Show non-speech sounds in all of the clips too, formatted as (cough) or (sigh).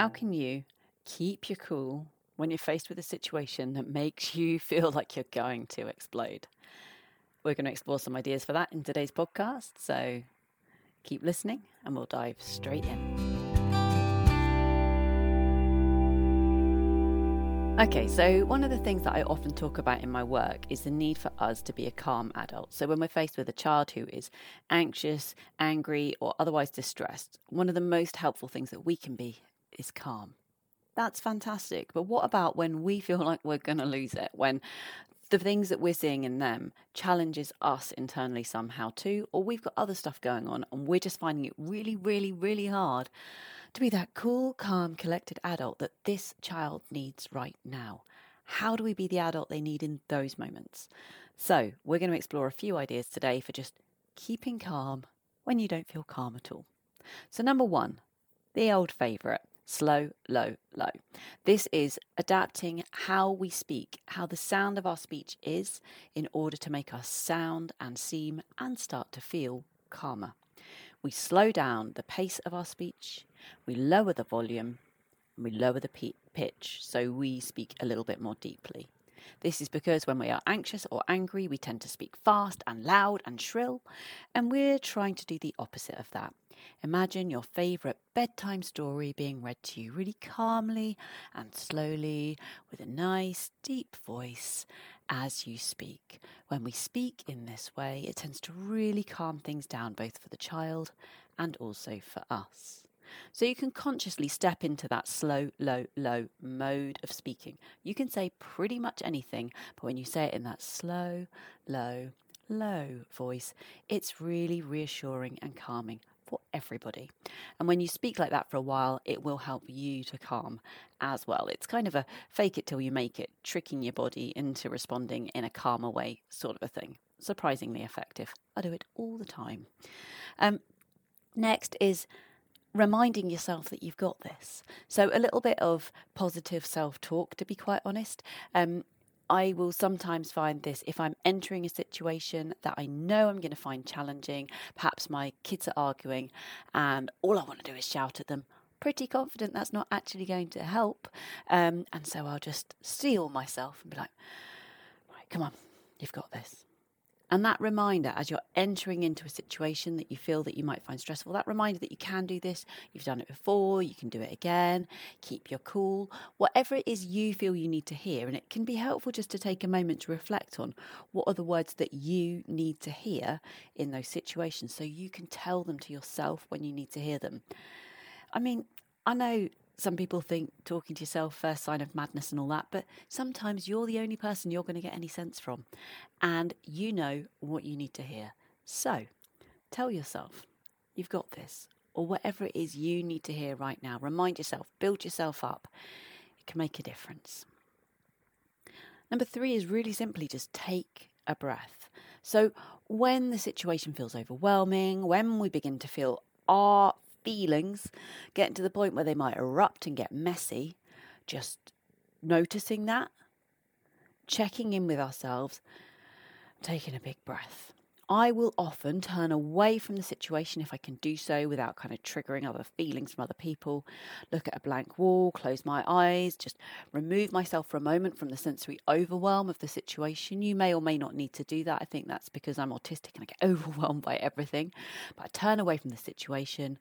How can you keep your cool when you're faced with a situation that makes you (laughs) feel like you're going to explode? We're going to explore some ideas for that in today's podcast. So keep listening and we'll dive straight in. Okay, so one of the things that I often talk about in my work is the need for us to be a calm adult. So when we're faced with a child who is anxious, angry, or otherwise distressed, one of the most helpful things that we can be is calm. That's fantastic. But what about when we feel (laughs) like we're going to lose it? When the things that we're seeing in them challenges us internally somehow too, or we've got other stuff going on and we're just finding it really, really, really hard to be that cool, calm, collected adult that this child needs right now. How do we be the adult they need in those moments? So, we're going to explore a few ideas today for just keeping calm when you don't feel calm at all. So, number one, the old favourite slow, low, low. This is adapting how we speak, how the sound of our speech is, in order to make us sound and seem and start to feel calmer. We slow down the pace of our speech, we lower the volume, we lower the pitch so we speak a little bit more deeply. This is because when we are anxious or angry, we tend to speak fast and loud and shrill, and we're trying to do the opposite of that. Imagine your favourite bedtime story being read to you really calmly and slowly with a nice deep voice as you speak. When we speak in this way, it tends to really calm things down both for the child and also for us. So you can consciously step into that slow, low, low mode of speaking. You can say pretty much anything, but when you say it in that slow, low, low voice, it's really reassuring and calming for everybody. And when you speak like that for a while, it will help you to calm as well. It's kind of a fake it till you make it, tricking your body into responding in a calmer way, sort of a thing. Surprisingly effective. I do it all the time. Um, next is reminding yourself that you've got this. So, a little bit of positive self talk, to be quite honest. Um, I will sometimes find this if I'm entering a situation that I know I'm going to find challenging. Perhaps my kids are arguing, and all I want to do is shout at them. Pretty confident that's not actually going to help. Um, and so I'll just steel myself and be like, right, come on, you've got this. And that reminder as you're entering into a situation that you feel that you might find stressful, that reminder that you can do this, you've done it before, you can do it again, keep your cool, whatever it is you feel you need to hear. And it can be helpful just to take a moment to reflect on what are the words that you need to hear in those situations so you can tell them to yourself when you need to hear them. I mean, I know some people think talking to yourself first sign of madness and all that, but sometimes you're the only person you're going to get any sense from, and you know what you need to hear. So tell yourself you've got this, or whatever it is you need to hear right now. Remind yourself, build yourself up. It can make a difference. Number three is really simply just take a breath. So, when the situation feels overwhelming, when we begin to feel our feelings getting to the point where they might erupt and get messy, just noticing that, checking in with ourselves, taking a big breath. I will often turn away from the situation if I can do so without kind of triggering other feelings from other people. Look at a blank wall, close my eyes, just remove myself for a moment from the sensory overwhelm of the situation. You may or may not need to do that. I think that's because I'm autistic and I get (laughs) overwhelmed by everything. But I turn away from the situation,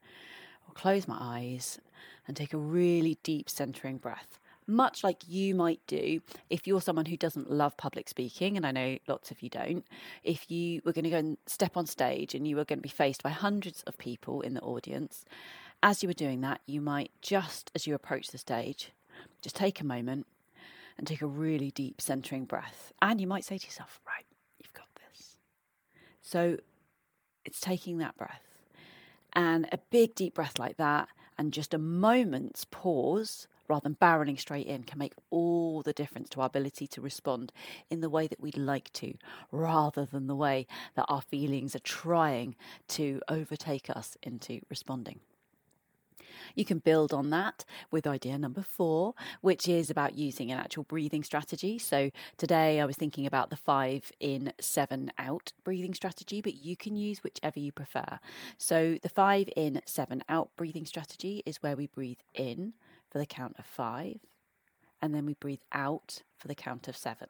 or close my eyes, and take a really deep centering breath much like you might do if you're someone who doesn't love public speaking, and I know lots of you don't, if you were going to go and step on stage and you were going to be faced by hundreds of people in the audience, as you were doing that, you might just as you approach the stage, just take a moment and take a really deep centering breath. And you might say to yourself, right, you've got this. So it's taking that breath and a big deep breath like that, and just a moment's pause rather than barreling straight in can make all the difference to our ability to respond in the way that we'd like to, rather than the way that our feelings are trying to overtake us into responding. You can build on that with idea number four, which is about using an actual breathing strategy. So today I was thinking about the five in, seven out breathing strategy, but you can use whichever you prefer. So the five in, seven out breathing strategy is where we breathe in for the count of five, and then we breathe out for the count of seven.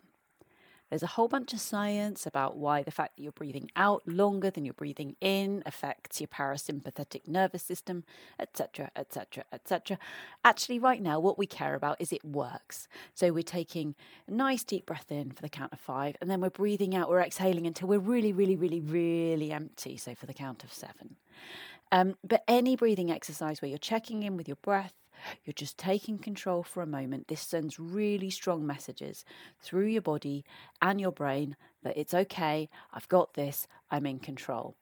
There's a whole bunch of science about why the fact that you're breathing out longer than you're breathing in affects your parasympathetic nervous system, etc., etc., etc. Actually, right now, what we care about is it works. So we're taking a nice deep breath in for the count of five, and then we're breathing out, we're exhaling until we're really, really, really, really empty. So for the count of seven. Um, but any breathing exercise where you're checking in with your breath, you're just taking control for a moment. This sends really strong messages through your body and your brain that it's okay, I've got this, I'm in control.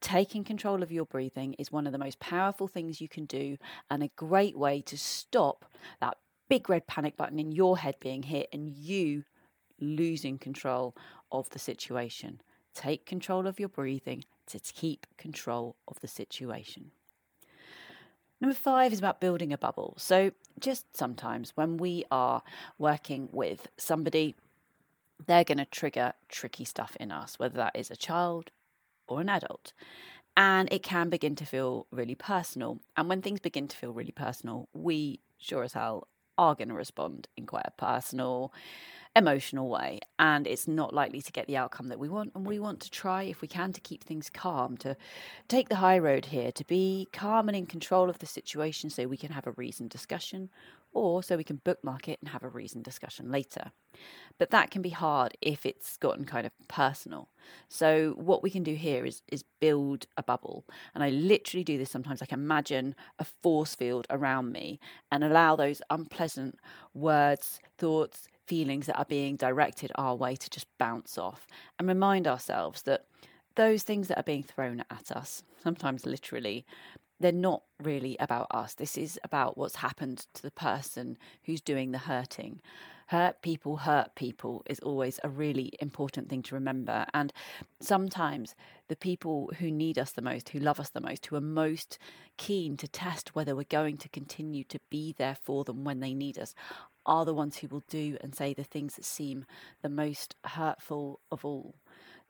Taking control of your breathing is one of the most powerful things you can do and a great way to stop that big red panic button in your head being hit and you losing control of the situation. Take control of your breathing to keep control of the situation. Number five is about building a bubble. So, just sometimes when we are working with somebody, they're going to trigger tricky stuff in us, whether that is a child or an adult. And it can begin to feel really personal. And when things begin to feel really personal, we sure as hell are going to respond in quite a personal, emotional way and it's not likely to get the outcome that we want and we want to try if we can to keep things calm to take the high road here to be calm and in control of the situation so we can have a reasoned discussion or so we can bookmark it and have a reasoned discussion later. But that can be hard if it's gotten kind of personal. So what we can do here is is build a bubble and i literally do this sometimes. Like imagine a force field around me and allow those unpleasant words thoughts feelings that are being directed our way to just bounce off and remind ourselves that those things that are being thrown at us, sometimes literally, they're not really about us. This is about what's happened to the person who's doing the hurting. Hurt people hurt people is always a really important thing to remember. And sometimes the people who need us the most, who love us the most, who are most keen to test whether we're going to continue to be there for them when they need us, are the ones who will do and say the things that seem the most hurtful of all.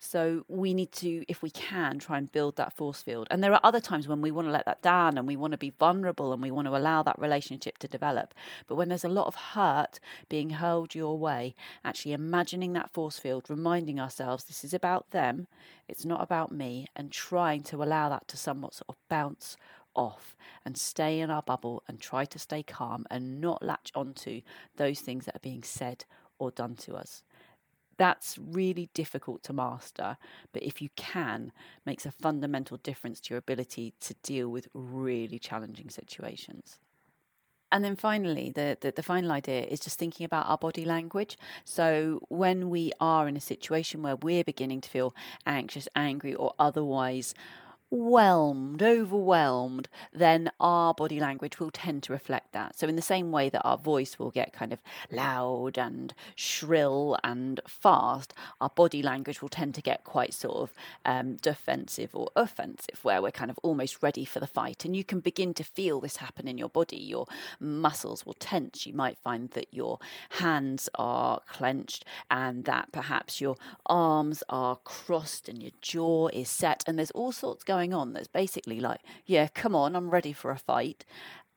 So we need to, if we can, try and build that force field. And there are other times when we want to let that down and we want to be vulnerable and we want to allow that relationship to develop. But when there's a lot of hurt being hurled your way, actually imagining that force field, reminding ourselves this is about them, it's not about me, and trying to allow that to somewhat sort of bounce off and stay in our bubble and try to stay calm and not latch onto those things that are being said or done to us. That's really difficult to master, but if you can, makes a fundamental difference to your ability to deal with really challenging situations. And then finally, the, the, the, final idea is just thinking about our body language. So, when we are in a situation where we're beginning to feel anxious, angry, or otherwise whelmed, overwhelmed, then our body language will tend to reflect that. So, in the same way that our voice will get kind of loud and shrill and fast, our body language will tend to get quite sort of um, defensive or offensive, where we're kind of almost ready for the fight. And you can begin to feel this happen in your body. Your muscles will tense. You might find that your hands are clenched and that perhaps your arms are crossed and your jaw is set. And there's all sorts going going on that's basically like, yeah, come on, I'm ready for a fight.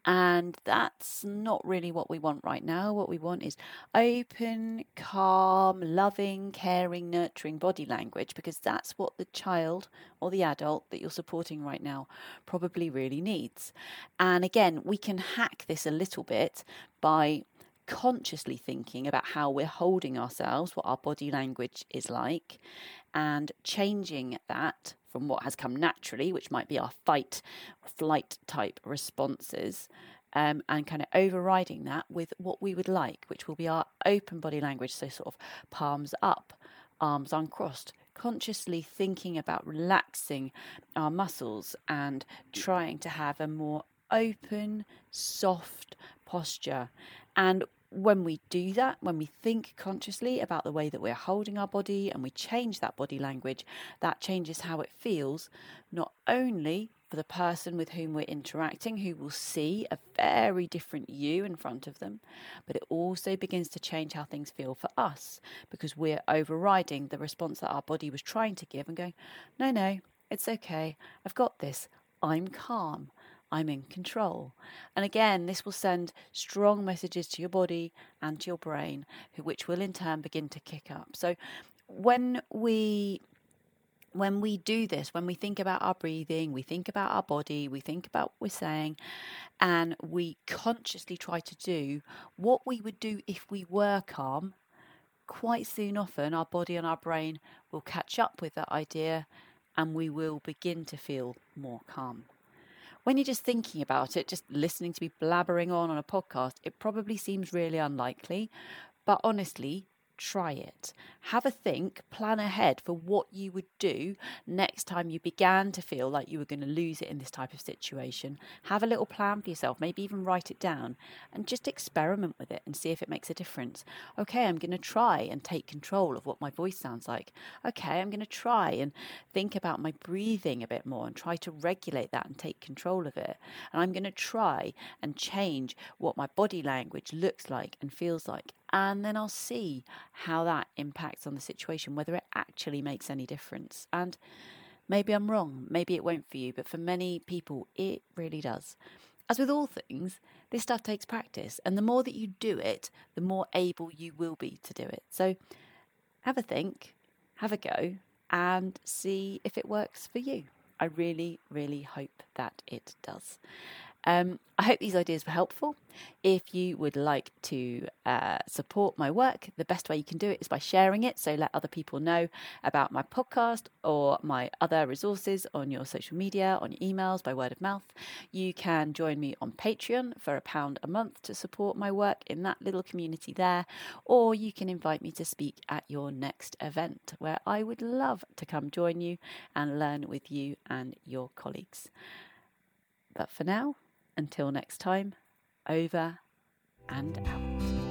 And that's not really what we want right now. What we want is open, calm, loving, caring, nurturing body language because that's what the child or the adult that you're supporting right now probably really needs. And again, we can hack this a little bit by consciously thinking about how we're holding ourselves, what our body language is like, and changing that from what has come naturally, which might be our fight, flight type responses, um, and kind of overriding that with what we would like, which will be our open body language. So, sort of palms up, arms uncrossed, consciously thinking about relaxing our muscles and trying to have a more open, soft posture. And when we do that, when we think consciously about the way that we're holding our body and we change that body language, that changes how it feels, not only for the person with whom we're interacting, who will see a very different you in front of them, but it also begins to change how things feel for us because we're overriding the response that our body was trying to give and going, no, no, it's okay. I've got this. I'm calm. I'm in control. And again, this will send strong messages to your body and to your brain, which will in turn begin to kick up. So when we when we do this, when we think about our breathing, we think about our body, we think about what we're saying, and we consciously try to do what we would do if we were calm, quite soon often our body and our brain will catch up with that idea and we will begin to feel more calm. When you're just thinking about it, just listening to me blabbering on on a podcast, it probably seems really unlikely. But honestly, try it. Have a think, plan ahead for what you would do next time you began to feel like you were going to lose it in this type of situation. Have a little plan for yourself, maybe even write it down and just experiment with it and see if it makes a difference. Okay, I'm going to try and take control of what my voice sounds like. Okay, I'm going to try and think about my breathing a bit more and try to regulate that and take control of it. And I'm going to try and change what my body language looks like and feels like and then I'll see how that impacts on the situation, whether it actually makes any difference. And maybe I'm wrong, maybe it won't for you, but for many people, it really does. As with all things, this stuff takes practice, and the more that you do it, the more able you will be to do it. So have a think, have a go, and see if it works for you. I really, really hope that it does. Um, I hope these ideas were helpful. If you would like to uh, support my work, the best way you can do it is by sharing it. So let other people know about my podcast or my other resources on your social media, on your emails, by word of mouth. You can join me on Patreon for a pound a month to support my work in that little community there, or you can invite me to speak at your next event where I would love to come join you and learn with you and your colleagues. But for now, until next time, over and out.